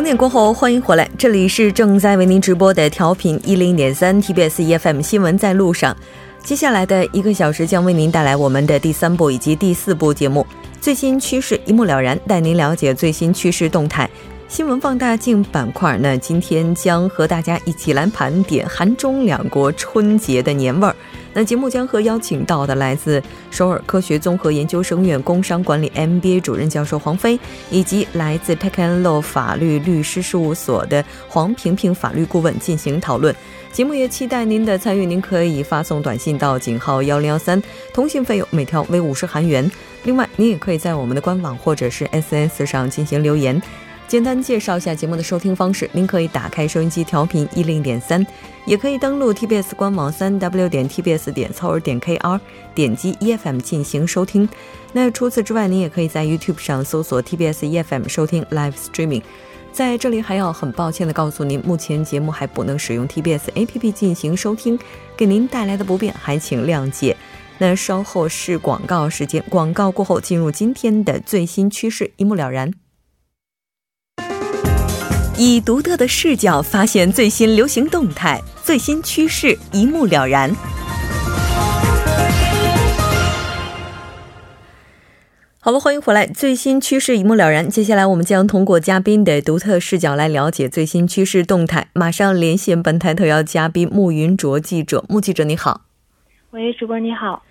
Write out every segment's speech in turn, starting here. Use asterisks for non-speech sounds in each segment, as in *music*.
整点过后，欢迎回来，这里是正在为您直播的调频一零点三 TBS EFM 新闻在路上。接下来的一个小时将为您带来我们的第三部以及第四部节目，最新趋势一目了然，带您了解最新趋势动态。新闻放大镜板块呢，今天将和大家一起来盘点韩中两国春节的年味儿。那节目将和邀请到的来自首尔科学综合研究生院工商管理 MBA 主任教授黄飞，以及来自 tecanlow 法律律师事务所的黄平平法律顾问进行讨论。节目也期待您的参与，您可以发送短信到井号幺零幺三，通信费用每条为五十韩元。另外，您也可以在我们的官网或者是 SNS 上进行留言。简单介绍一下节目的收听方式：您可以打开收音机调频一零点三，也可以登录 TBS 官网三 W 点 TBS 点 c o 点 KR，点击 EFM 进行收听。那除此之外，您也可以在 YouTube 上搜索 TBS EFM 收听 Live Streaming。在这里还要很抱歉的告诉您，目前节目还不能使用 TBS APP 进行收听，给您带来的不便还请谅解。那稍后是广告时间，广告过后进入今天的最新趋势，一目了然。以独特的视角发现最新流行动态、最新趋势，一目了然。好了，欢迎回来，最新趋势一目了然。接下来，我们将通过嘉宾的独特视角来了解最新趋势动态。马上连线本台特邀嘉宾穆云卓记者，穆记者你好。喂，主播你好。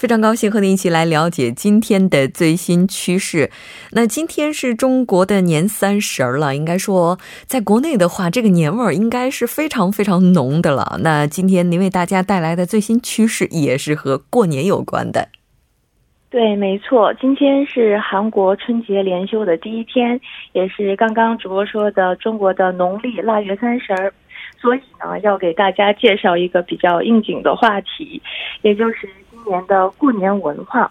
非常高兴和您一起来了解今天的最新趋势。那今天是中国的年三十儿了，应该说，在国内的话，这个年味儿应该是非常非常浓的了。那今天您为大家带来的最新趋势也是和过年有关的。对，没错，今天是韩国春节连休的第一天，也是刚刚主播说的中国的农历腊月三十儿，所以呢，要给大家介绍一个比较应景的话题，也就是。年的过年文化，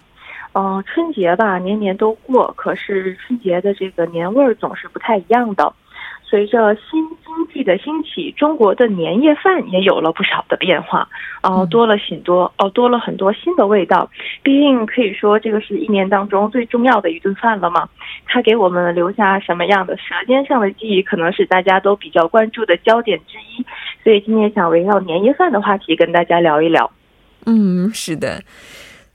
嗯，春节吧，年年都过，可是春节的这个年味儿总是不太一样的。随着新经济的兴起，中国的年夜饭也有了不少的变化，哦，多了很多，哦，多了很多新的味道。毕竟可以说，这个是一年当中最重要的一顿饭了嘛。它给我们留下什么样的舌尖上的记忆，可能是大家都比较关注的焦点之一。所以今天想围绕年夜饭的话题跟大家聊一聊。嗯，是的，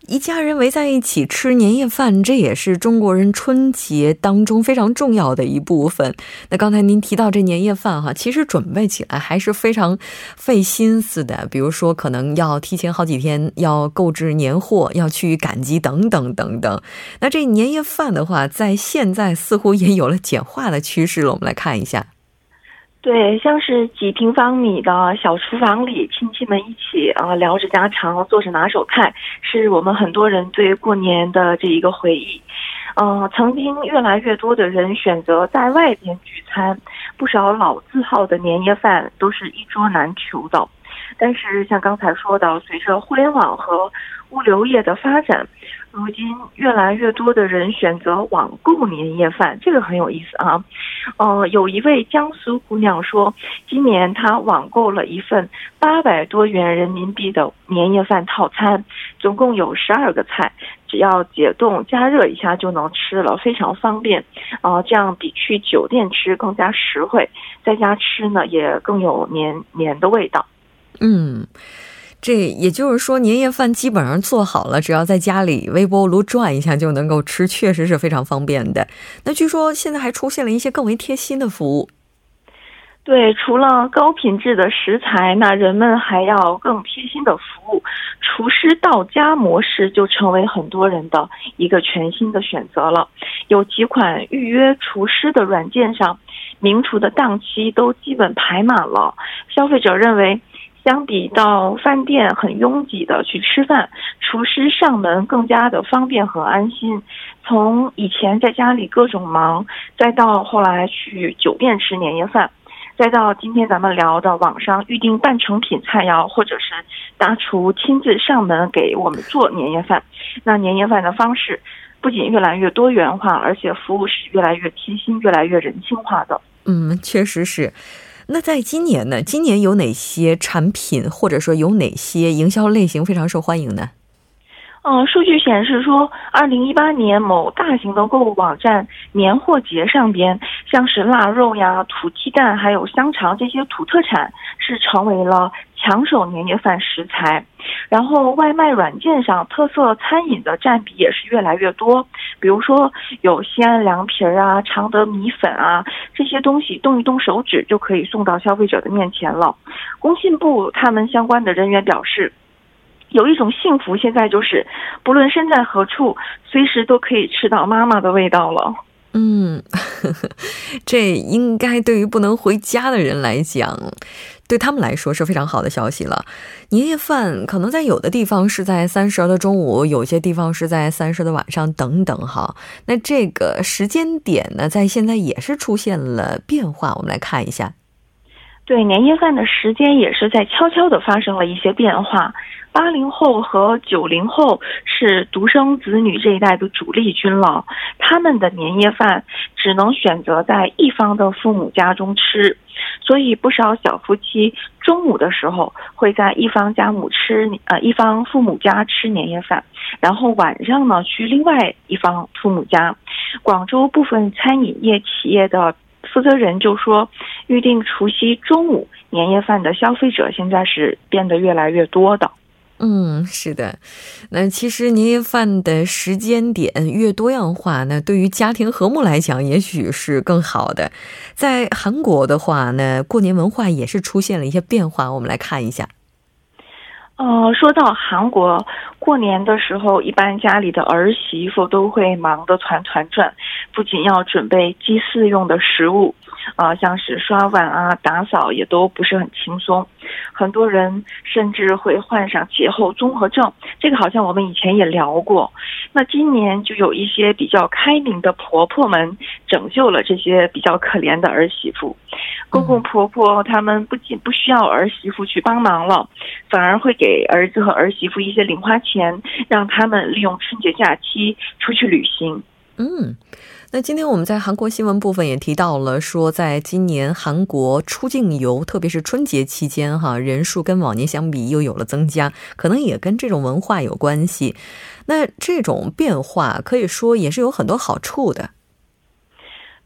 一家人围在一起吃年夜饭，这也是中国人春节当中非常重要的一部分。那刚才您提到这年夜饭哈，其实准备起来还是非常费心思的。比如说，可能要提前好几天要购置年货，要去赶集等等等等。那这年夜饭的话，在现在似乎也有了简化的趋势了。我们来看一下。对，像是几平方米的小厨房里，亲戚们一起啊聊着家常，做着拿手菜，是我们很多人对过年的这一个回忆。嗯，曾经越来越多的人选择在外边聚餐，不少老字号的年夜饭都是一桌难求的。但是像刚才说的，随着互联网和物流业的发展。如今越来越多的人选择网购年夜饭，这个很有意思啊。呃，有一位江苏姑娘说，今年她网购了一份八百多元人民币的年夜饭套餐，总共有十二个菜，只要解冻加热一下就能吃了，非常方便。啊，这样比去酒店吃更加实惠，在家吃呢也更有年年的味道。嗯。这也就是说，年夜饭基本上做好了，只要在家里微波炉转一下就能够吃，确实是非常方便的。那据说现在还出现了一些更为贴心的服务。对，除了高品质的食材，那人们还要更贴心的服务。厨师到家模式就成为很多人的一个全新的选择了。有几款预约厨师的软件上，名厨的档期都基本排满了。消费者认为。相比到饭店很拥挤的去吃饭，厨师上门更加的方便和安心。从以前在家里各种忙，再到后来去酒店吃年夜饭，再到今天咱们聊的网上预订半成品菜肴，或者是大厨亲自上门给我们做年夜饭。那年夜饭的方式不仅越来越多元化，而且服务是越来越贴心、越来越人性化的。嗯，确实是。那在今年呢？今年有哪些产品或者说有哪些营销类型非常受欢迎呢？嗯，数据显示说，二零一八年某大型的购物网站年货节上边，像是腊肉呀、土鸡蛋还有香肠这些土特产是成为了抢手年夜饭食材。然后外卖软件上特色餐饮的占比也是越来越多，比如说有西安凉皮儿啊、常德米粉啊这些东西，动一动手指就可以送到消费者的面前了。工信部他们相关的人员表示。有一种幸福，现在就是不论身在何处，随时都可以吃到妈妈的味道了。嗯，*laughs* 这应该对于不能回家的人来讲，对他们来说是非常好的消息了。年夜饭可能在有的地方是在三十的中午，有些地方是在三十的晚上，等等哈。那这个时间点呢，在现在也是出现了变化。我们来看一下，对年夜饭的时间也是在悄悄的发生了一些变化。八零后和九零后是独生子女这一代的主力军了，他们的年夜饭只能选择在一方的父母家中吃，所以不少小夫妻中午的时候会在一方家母吃呃一方父母家吃年夜饭，然后晚上呢去另外一方父母家。广州部分餐饮业企业的负责人就说，预定除夕中午年夜饭的消费者现在是变得越来越多的。嗯，是的。那其实年夜饭的时间点越多样化，那对于家庭和睦来讲，也许是更好的。在韩国的话呢，过年文化也是出现了一些变化。我们来看一下。呃，说到韩国过年的时候，一般家里的儿媳妇都会忙得团团转，不仅要准备祭祀用的食物。啊，像是刷碗啊、打扫也都不是很轻松，很多人甚至会患上节后综合症。这个好像我们以前也聊过。那今年就有一些比较开明的婆婆们拯救了这些比较可怜的儿媳妇。公公婆婆他们不仅不需要儿媳妇去帮忙了，反而会给儿子和儿媳妇一些零花钱，让他们利用春节假期出去旅行。嗯。那今天我们在韩国新闻部分也提到了，说在今年韩国出境游，特别是春节期间，哈人数跟往年相比又有了增加，可能也跟这种文化有关系。那这种变化可以说也是有很多好处的。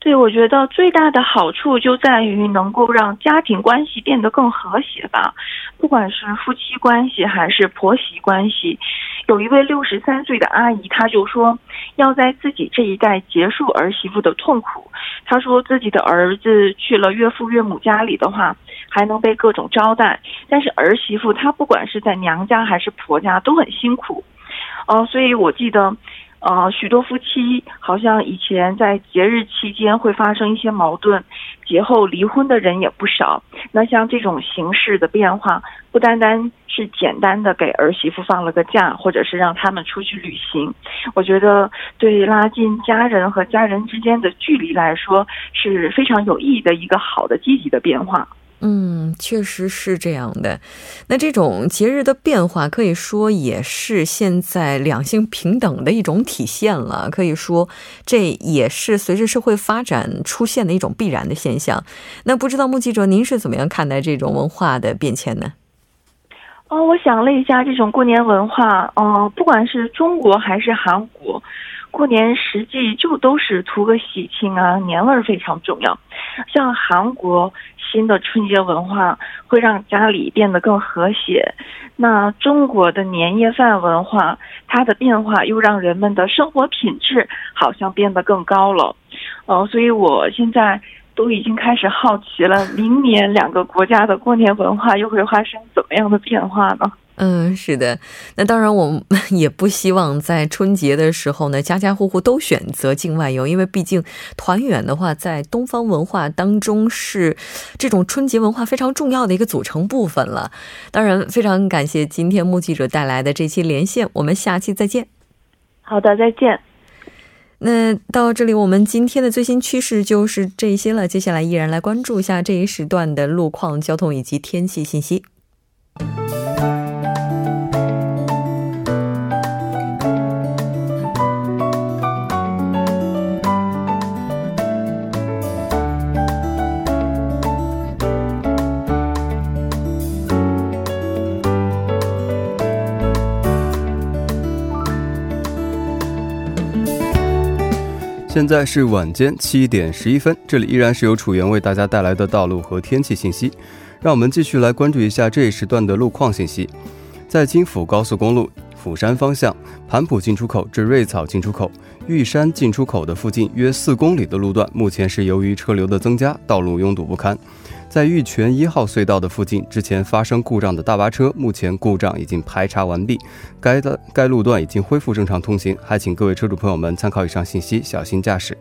对，我觉得最大的好处就在于能够让家庭关系变得更和谐吧，不管是夫妻关系还是婆媳关系。有一位六十三岁的阿姨，她就说要在自己这一代结束儿媳妇的痛苦。她说自己的儿子去了岳父岳母家里的话，还能被各种招待，但是儿媳妇她不管是在娘家还是婆家都很辛苦。哦，所以我记得。呃，许多夫妻好像以前在节日期间会发生一些矛盾，节后离婚的人也不少。那像这种形式的变化，不单单是简单的给儿媳妇放了个假，或者是让他们出去旅行，我觉得对拉近家人和家人之间的距离来说是非常有意义的一个好的积极的变化。嗯，确实是这样的。那这种节日的变化，可以说也是现在两性平等的一种体现了。可以说，这也是随着社会发展出现的一种必然的现象。那不知道目记者，您是怎么样看待这种文化的变迁呢？哦，我想了一下，这种过年文化，嗯，不管是中国还是韩国。过年实际就都是图个喜庆啊，年味儿非常重要。像韩国新的春节文化会让家里变得更和谐，那中国的年夜饭文化它的变化又让人们的生活品质好像变得更高了。哦，所以我现在都已经开始好奇了，明年两个国家的过年文化又会发生怎么样的变化呢？嗯，是的，那当然，我们 *laughs* 也不希望在春节的时候呢，家家户户都选择境外游，因为毕竟团圆的话，在东方文化当中是这种春节文化非常重要的一个组成部分了。当然，非常感谢今天目击者带来的这期连线，我们下期再见。好的，再见。那到这里，我们今天的最新趋势就是这些了。接下来依然来关注一下这一时段的路况、交通以及天气信息。现在是晚间七点十一分，这里依然是由楚源为大家带来的道路和天气信息。让我们继续来关注一下这一时段的路况信息。在京釜高速公路釜山方向盘浦进出口至瑞草进出口、玉山进出口的附近约四公里的路段，目前是由于车流的增加，道路拥堵不堪。在玉泉一号隧道的附近，之前发生故障的大巴车，目前故障已经排查完毕，该的该路段已经恢复正常通行，还请各位车主朋友们参考以上信息，小心驾驶。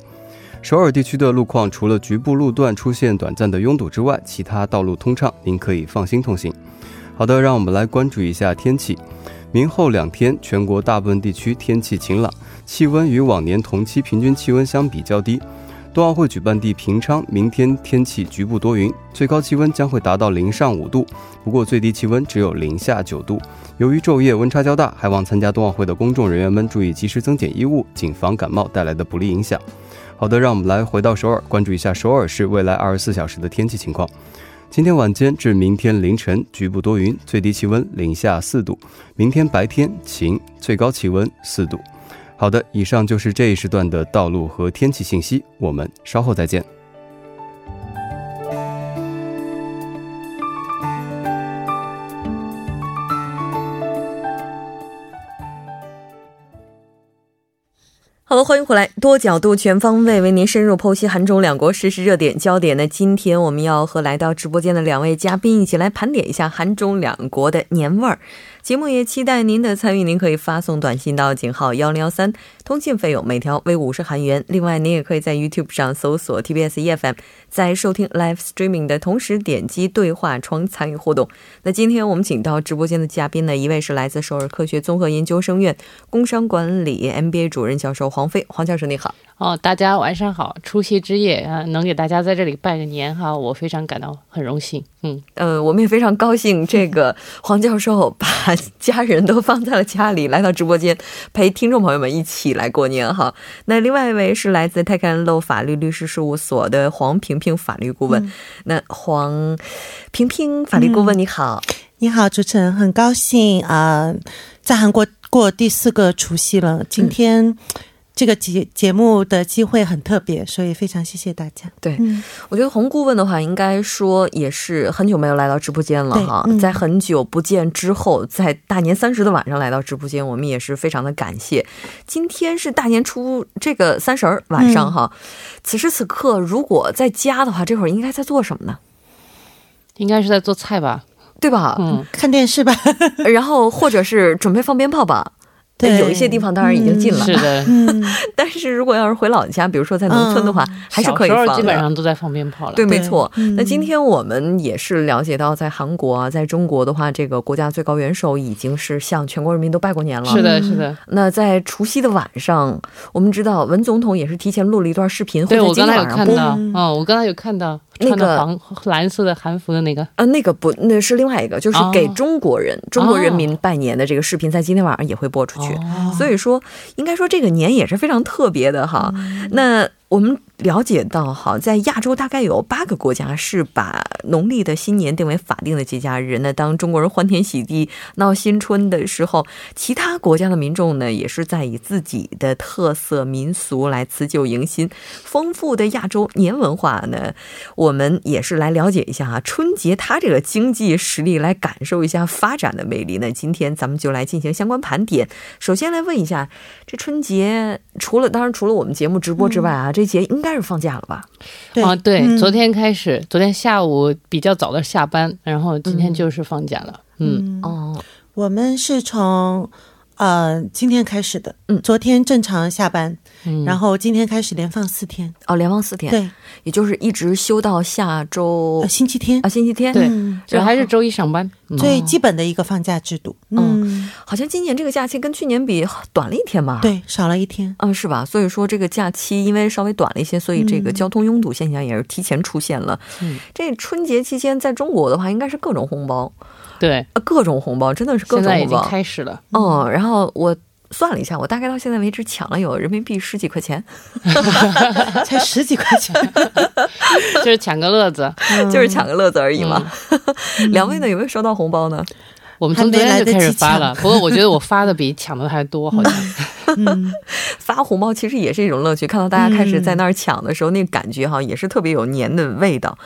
首尔地区的路况，除了局部路段出现短暂的拥堵之外，其他道路通畅，您可以放心通行。好的，让我们来关注一下天气。明后两天，全国大部分地区天气晴朗，气温与往年同期平均气温相比较低。冬奥会举办地平昌，明天天气局部多云，最高气温将会达到零上五度，不过最低气温只有零下九度。由于昼夜温差较大，还望参加冬奥会的公众人员们注意及时增减衣物，谨防感冒带来的不利影响。好的，让我们来回到首尔，关注一下首尔市未来二十四小时的天气情况。今天晚间至明天凌晨局部多云，最低气温零下四度；明天白天晴，最高气温四度。好的，以上就是这一时段的道路和天气信息，我们稍后再见。好了，欢迎回来，多角度、全方位为您深入剖析韩中两国实时热点焦点。那今天我们要和来到直播间的两位嘉宾一起来盘点一下韩中两国的年味儿。节目也期待您的参与，您可以发送短信到井号幺零幺三，通信费用每条为五十韩元。另外，您也可以在 YouTube 上搜索 TBS EFM，在收听 Live Streaming 的同时点击对话窗参与互动。那今天我们请到直播间的嘉宾呢，一位是来自首尔科学综合研究生院工商管理 MBA 主任教授黄飞，黄教授你好。哦，大家晚上好！除夕之夜啊，能给大家在这里拜个年哈，我非常感到很荣幸。嗯，呃，我们也非常高兴，这个黄教授把家人都放在了家里，来到直播间陪听众朋友们一起来过年哈。那另外一位是来自泰康路法律律师事务所的黄萍萍法律顾问。嗯、那黄萍萍法律顾问你好，你好，主持人，很高兴啊、呃，在韩国过第四个除夕了，今天。嗯这个节节目的机会很特别，所以非常谢谢大家。对，嗯、我觉得洪顾问的话，应该说也是很久没有来到直播间了哈。嗯、在很久不见之后，在大年三十的晚上来到直播间，我们也是非常的感谢。今天是大年初这个三十儿晚上哈，嗯、此时此刻如果在家的话，这会儿应该在做什么呢？应该是在做菜吧，对吧？嗯，看电视吧，*laughs* 然后或者是准备放鞭炮吧。对，有一些地方当然已经禁了，嗯、是的。*laughs* 但是如果要是回老家，比如说在农村的话，嗯、还是可以放的。基本上都在放鞭炮了。对，没错。那今天我们也是了解到，在韩国啊，在中国的话，这个国家最高元首已经是向全国人民都拜过年了。是的，是的。那在除夕的晚上，我们知道文总统也是提前录了一段视频，对会在今天晚上播。哦，我刚才有看到。那个黄蓝色的韩服的那个？啊，那个不，那是另外一个，就是给中国人、哦、中国人民拜年的这个视频，在今天晚上也会播出去。哦、所以说，应该说这个年也是非常特别的哈。嗯、那我们了解到，哈，在亚洲大概有八个国家是把农历的新年定为法定的节假日。那当中国人欢天喜地闹新春的时候，其他国家的民众呢，也是在以自己的特色民俗来辞旧迎新。丰富的亚洲年文化呢，我们也是来了解一下啊，春节它这个经济实力，来感受一下发展的魅力。那今天咱们就来进行相关盘点。首先来问一下，这春节除了当然除了我们节目直播之外啊，这节应该是放假了吧？对啊，对，嗯、昨天开始，昨天下午比较早的下班，然后今天就是放假了。嗯，嗯哦，我们是从。呃，今天开始的，嗯，昨天正常下班，嗯，然后今天开始连放四天，哦，连放四天，对，也就是一直休到下周、呃、星期天。啊，星期天，对，就还是周一上班，最基本的一个放假制度，嗯，嗯。好像今年这个假期跟去年比短了一天吧？对，少了一天，嗯，是吧？所以说这个假期因为稍微短了一些，所以这个交通拥堵现象也是提前出现了。嗯，这春节期间在中国的话，应该是各种红包。对，各种红包真的是各种红包，现在已经开始了。嗯，然后我算了一下，我大概到现在为止抢了有人民币十几块钱，*laughs* 才十几块钱，*laughs* 就是抢个乐子，就是抢个乐子而已嘛。嗯、两位呢，有没有收到红包呢？我们从昨天就开始发了，不过我觉得我发的比抢的还多，好像。嗯，*laughs* 发红包其实也是一种乐趣，看到大家开始在那儿抢的时候，那个感觉哈也是特别有年的味道。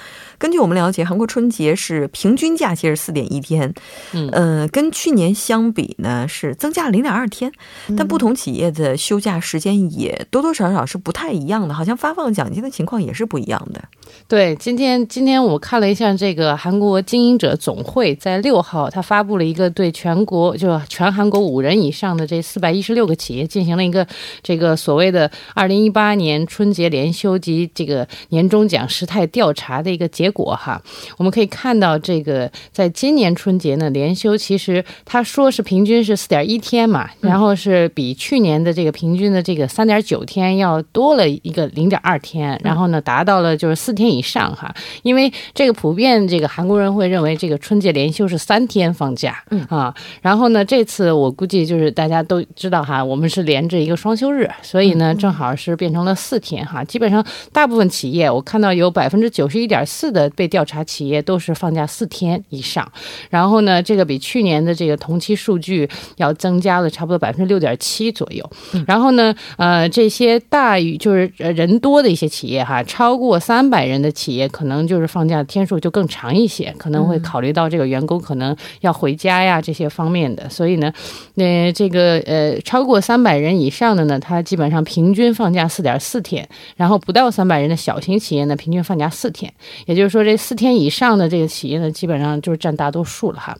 根据我们了解，韩国春节是平均假期是四点一天，嗯，呃，跟去年相比呢是增加了零点二天，但不同企业的休假时间也多多少少是不太一样的，好像发放奖金的情况也是不一样的。对，今天今天我看了一下这个韩国经营者总会在六号，他发布了一个对全国就全韩国五人以上的这四百一十六个企业进行了一个这个所谓的二零一八年春节连休及这个年终奖时态调查的一个结。果哈，我们可以看到这个，在今年春节呢，连休其实他说是平均是四点一天嘛，然后是比去年的这个平均的这个三点九天要多了一个零点二天，然后呢，达到了就是四天以上哈。因为这个普遍这个韩国人会认为这个春节连休是三天放假，嗯啊，然后呢，这次我估计就是大家都知道哈，我们是连着一个双休日，所以呢，正好是变成了四天哈。基本上大部分企业我看到有百分之九十一点四的。被调查企业都是放假四天以上，然后呢，这个比去年的这个同期数据要增加了差不多百分之六点七左右。然后呢，呃，这些大于就是人多的一些企业哈，超过三百人的企业，可能就是放假天数就更长一些，可能会考虑到这个员工可能要回家呀这些方面的。所以呢，那这个呃，超过三百人以上的呢，它基本上平均放假四点四天，然后不到三百人的小型企业呢，平均放假四天，也就是说。这四天以上的这个企业呢，基本上就是占大多数了哈。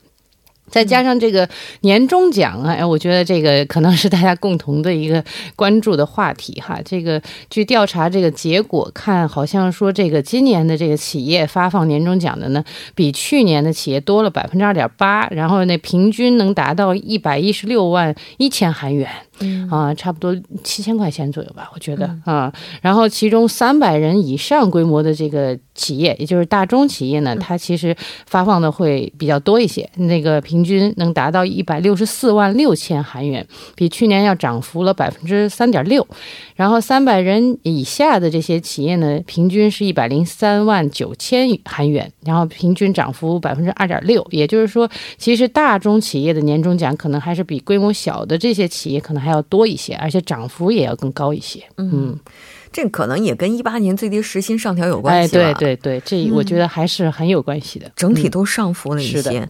再加上这个年终奖啊，哎，我觉得这个可能是大家共同的一个关注的话题哈。这个据调查这个结果看，好像说这个今年的这个企业发放年终奖的呢，比去年的企业多了百分之二点八，然后那平均能达到一百一十六万一千韩元。啊，差不多七千块钱左右吧，我觉得啊。然后其中三百人以上规模的这个企业，也就是大中企业呢，它其实发放的会比较多一些，那个平均能达到一百六十四万六千韩元，比去年要涨幅了百分之三点六。然后三百人以下的这些企业呢，平均是一百零三万九千韩元，然后平均涨幅百分之二点六。也就是说，其实大中企业的年终奖可能还是比规模小的这些企业可能还。要多一些，而且涨幅也要更高一些。嗯，这可能也跟一八年最低时薪上调有关系。哎，对对对，这我觉得还是很有关系的。整体都上浮了一些。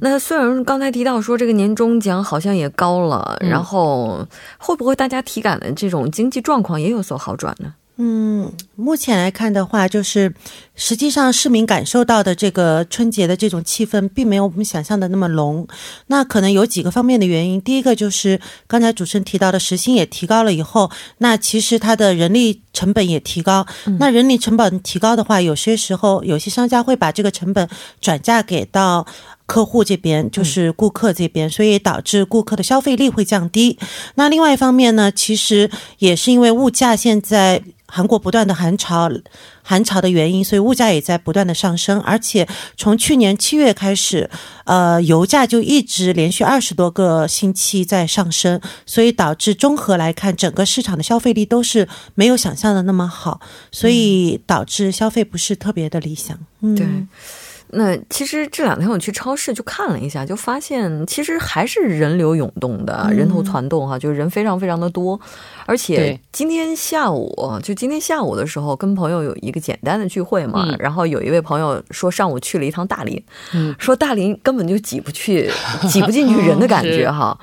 那虽然刚才提到说这个年终奖好像也高了，然后会不会大家体感的这种经济状况也有所好转呢？嗯，目前来看的话，就是实际上市民感受到的这个春节的这种气氛，并没有我们想象的那么浓。那可能有几个方面的原因。第一个就是刚才主持人提到的时薪也提高了以后，那其实它的人力成本也提高。那人力成本提高的话，有些时候有些商家会把这个成本转嫁给到。客户这边就是顾客这边，所以导致顾客的消费力会降低。那另外一方面呢，其实也是因为物价现在韩国不断的寒潮，寒潮的原因，所以物价也在不断的上升。而且从去年七月开始，呃，油价就一直连续二十多个星期在上升，所以导致综合来看，整个市场的消费力都是没有想象的那么好，所以导致消费不是特别的理想。嗯，对。那其实这两天我去超市就看了一下，就发现其实还是人流涌动的，人头攒动哈，就是人非常非常的多。而且今天下午，就今天下午的时候，跟朋友有一个简单的聚会嘛，然后有一位朋友说上午去了一趟大林，说大林根本就挤不去，*laughs* 挤不进去人的感觉哈。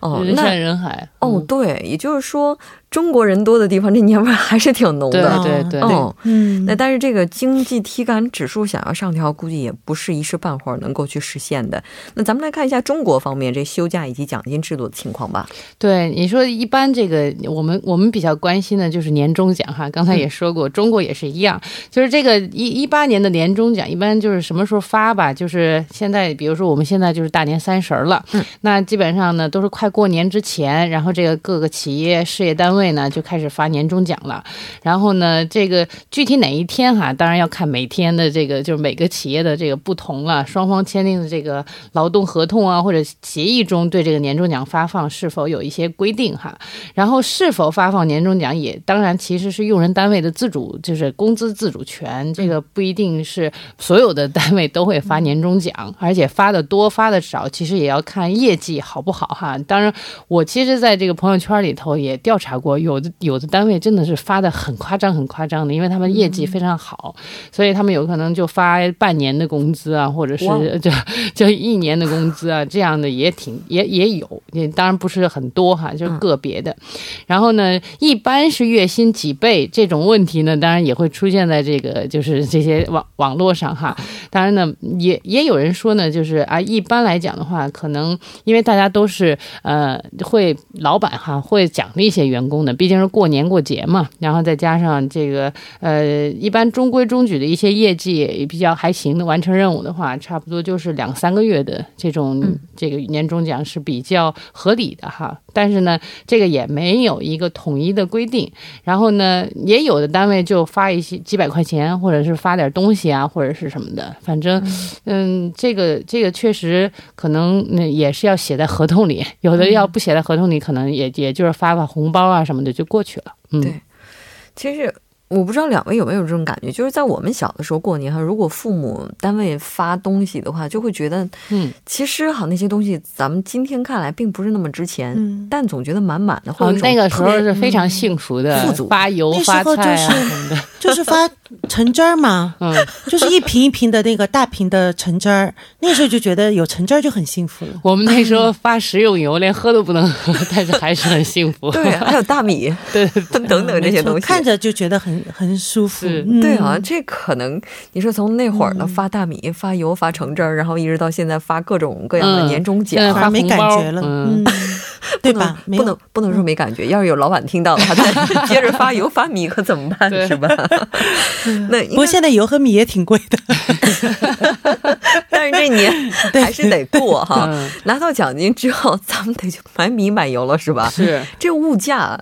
哦，人山人海。哦，对，也就是说。中国人多的地方，这年味还是挺浓的。对对对，嗯，那但是这个经济体感指数想要上调，估计也不是一时半会儿能够去实现的。那咱们来看一下中国方面这休假以及奖金制度的情况吧。对，你说一般这个我们我们比较关心的就是年终奖哈。刚才也说过，中国也是一样，就是这个一一八年的年终奖一般就是什么时候发吧？就是现在，比如说我们现在就是大年三十了，嗯，那基本上呢都是快过年之前，然后这个各个企业事业单位。位呢就开始发年终奖了，然后呢，这个具体哪一天哈，当然要看每天的这个就是每个企业的这个不同了，双方签订的这个劳动合同啊或者协议中对这个年终奖发放是否有一些规定哈，然后是否发放年终奖也当然其实是用人单位的自主，就是工资自主权，这个不一定是所有的单位都会发年终奖，而且发的多发的少，其实也要看业绩好不好哈。当然，我其实在这个朋友圈里头也调查过，有的有的单位真的是发的很夸张很夸张的，因为他们业绩非常好，所以他们有可能就发半年的工资啊，或者是 *laughs* 就就一年的工资啊，这样的也挺也也有，也当然不是很多哈，就是个别的。然后呢，一般是月薪几倍这种问题呢，当然也会出现在这个就是这些网网络上哈。当然呢，也也有人说呢，就是啊，一般来讲的话，可能因为大家都是呃会老板哈会奖励一些员工的，毕竟是过年过节嘛。然后再加上这个呃，一般中规中矩的一些业绩也比较还行的完成任务的话，差不多就是两三个月的这种这个年终奖是比较合理的哈。但是呢，这个也没有一个统一的规定。然后呢，也有的单位就发一些几百块钱，或者是发点东西啊，或者是什么的。反正，嗯，这个这个确实可能那也是要写在合同里。有的要不写在合同里，可能也也就是发发红包啊什么的就过去了。嗯，对，其实。我不知道两位有没有这种感觉，就是在我们小的时候过年哈，如果父母单位发东西的话，就会觉得，嗯，其实哈那些东西咱们今天看来并不是那么值钱，嗯，但总觉得满满的，或者那个时候是非常幸福的，富足，发油发菜啊什么的，就是发橙汁儿嘛，嗯，就是一瓶一瓶的那个大瓶的橙汁儿，那时候就觉得有橙汁儿就很幸福了。我们那时候发食用油，连喝都不能喝，但是还是很幸福。*laughs* 对，还有大米，*laughs* 对，等等这些东西，看着就觉得很很舒服。对啊，这可能你说从那会儿呢发大米、发油、发橙汁儿，然后一直到现在发各种各样的年终奖，发没感觉了，嗯，*laughs* 对吧？不能不能说没感觉，要是有老板听到了，再接着发油发米可怎么办？是吧？*laughs* 那不过现在油和米也挺贵的，*laughs* 但是这年 *laughs* 还是得过哈。拿到奖金之后，咱们得去买米买油了，是吧？是这物价。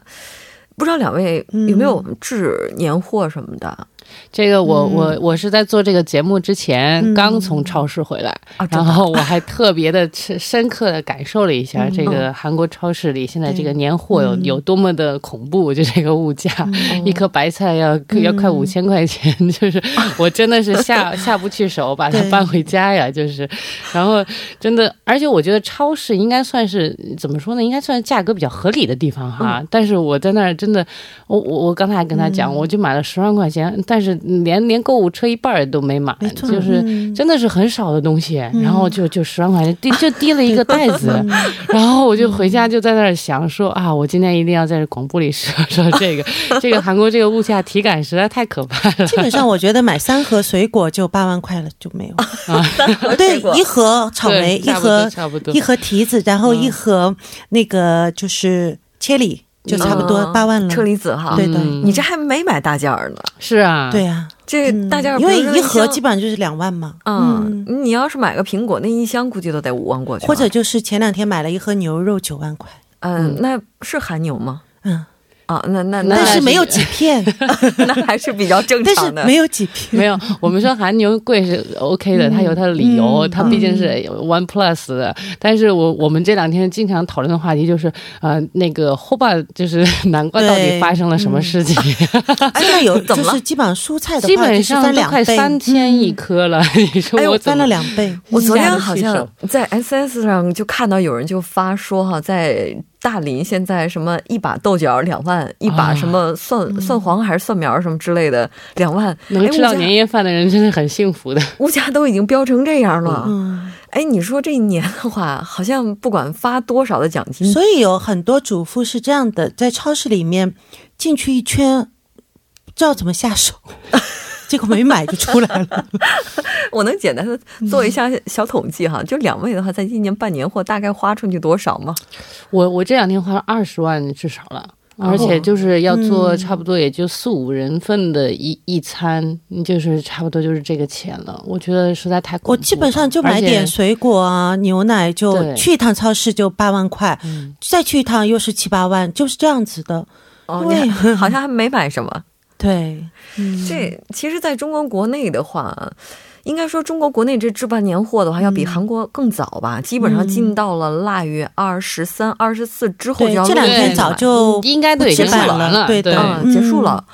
不知道两位有没有置年货什么的？这个我我我是在做这个节目之前刚从超市回来，然后我还特别的 *laughs* 深刻的感受了一下这个韩国超市里现在这个年货有有多么的恐怖，就这个物价，*laughs* 一颗白菜要要快五千块钱，*laughs* 就是我真的是下下不去手把它搬回家呀，就是，然后真的，而且我觉得超市应该算是怎么说呢？应该算是价格比较合理的地方哈。但是我在那儿真的，我我我刚才还跟他讲，我就买了十万块钱，但是。连连购物车一半都没买，就是真的是很少的东西，然后就就十万块钱，滴 *laughs* 就滴了一个袋子，*laughs* 然后我就回家就在那儿想说啊，我今天一定要在广播里说说这个，*laughs* 这个韩国这个物价体感实在太可怕了。基本上我觉得买三盒水果就八万块了，就没有。对，一盒草莓，一盒差不多，一盒提子，然后一盒那个就是切里。就差不多八万了，车厘子哈，对的，你这还没买大件儿呢。是啊，对呀，这大件儿因为一盒基本上就是两万嘛。嗯，你要是买个苹果，那一箱估计都得五万过去。或者就是前两天买了一盒牛肉，九万块。嗯，那是含牛吗？嗯。啊，那那但是没有几片，*laughs* 那还是比较正常的。没有几片，没有。我们说韩牛贵是 OK 的，它有它的理由，它毕竟是 One Plus 的。但是我我们这两天经常讨论的话题就是，呃，那个后半就是 *laughs* 南瓜到底发生了什么事情？*laughs* 现在有怎么了？基本上蔬菜的基本上都快三千一颗了。你说我翻了两倍。我昨天好像在 SS 上就看到有人就发说哈，在。大林现在什么一把豆角两万，一把什么蒜蒜黄还是蒜苗什么之类的两万，能吃到年夜饭的人真的很幸福的。*laughs* 物价都已经飙成这样了，哎，你说这一年的话，好像不管发多少的奖金，所以有很多主妇是这样的，在超市里面进去一圈，不知道怎么下手。*laughs* 结果没买就出来了。*laughs* 我能简单的做一下小统计哈，就两位的话，在今年办年货大概花出去多少吗？我我这两天花了二十万至少了，而且就是要做差不多也就四五人份的一一餐，就是差不多就是这个钱了。我觉得实在太我基本上就买点水果啊、牛奶，就去一趟超市就八万块，再去一趟又是七八万，就是这样子的。哦，好像还没买什么。对，这其实在中国国内的话，应该说中国国内这置办年货的话，要比韩国更早吧？基本上进到了腊月二十三、二十四之后就要对，这两天早就应该都已经不置办完了，对对，嗯，结束了。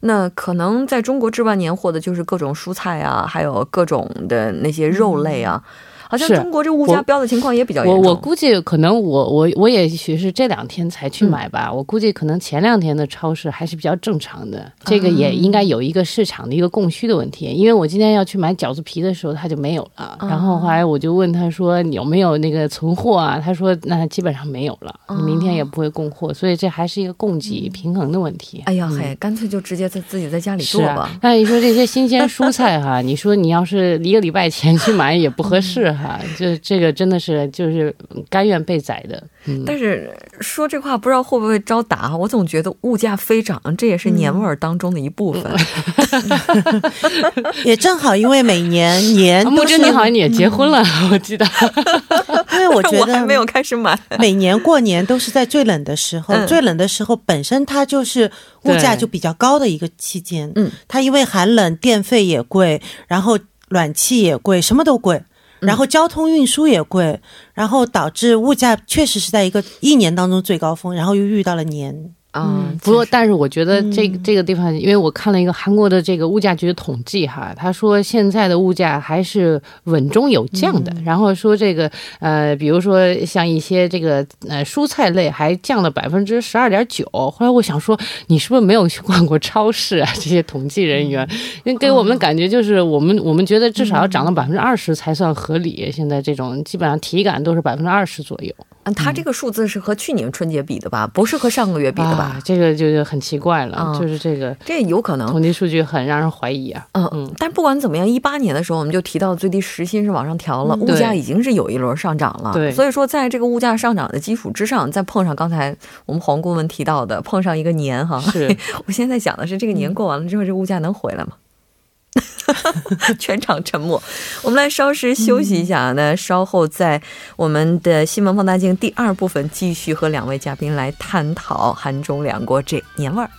那可能在中国置办年货的就是各种蔬菜啊，还有各种的那些肉类啊。好像中国这物价飙的情况也比较严重。我我估计可能我我我也许是这两天才去买吧，我估计可能前两天的超市还是比较正常的，这个也应该有一个市场的一个供需的问题。因为我今天要去买饺子皮的时候，它就没有了，然后后来我就问他说你有没有那个存货啊？他说那基本上没有了，你明天也不会供货，所以这还是一个供给平衡的问题。哎呀嗯嘿，干脆就直接在自己在家里做吧。*laughs* 那你说这些新鲜蔬菜哈，你说你要是一个礼拜前去买也不合适哈，*laughs* 这这个真的是就是甘愿被宰的。嗯，但是说这话不知道会不会招打，我总觉得物价飞涨，这也是年味儿当中的一部分。*laughs* *laughs* 也正好，因为每年年啊木真，你好像也结婚了，我记得。因为我觉我还没有得开始买。每年过年都是在最冷的时候，嗯最冷的时候本身它就是物价对就比较高的一个期间。嗯，它因为寒冷，电费也贵，然后暖气也贵，什么都贵。然后交通运输也贵，然后导致物价确实是在一个一年当中最高峰，然后又遇到了年。嗯，不过，但是我觉得这嗯这个地方，因为我看了一个韩国的这个物价局的统计哈，他说现在的物价还是稳中有降的。然后说这个呃，比如说像一些这个呃蔬菜类还降了百分之十二点九。后来我想说，你是不是没有去逛过超市啊？这些统计人员，因为给我们的感觉就是我们我们觉得至少要涨到百分之二十才算合理。现在这种基本上体感都是百分之二十左右。嗯，它这个数字是和去年春节比的吧？不是和上个月比的吧？啊，这个就是很奇怪了，嗯就是这个。这有可能。统计数据很让人怀疑啊。嗯嗯，但不管怎么样，一八年的时候我们就提到最低时薪是往上调了，嗯物价已经是有一轮上涨了。对所以说在这个物价上涨的基础之上，再碰上刚才我们黄顾问提到的，碰上一个年哈，是 *laughs* 我现在想的是这个年过完了之后，这物价能回来吗？*laughs* 全场沉默。我们来稍事休息一下，那稍后在我们的新闻放大镜第二部分继续和两位嘉宾来探讨韩中两国这年味儿。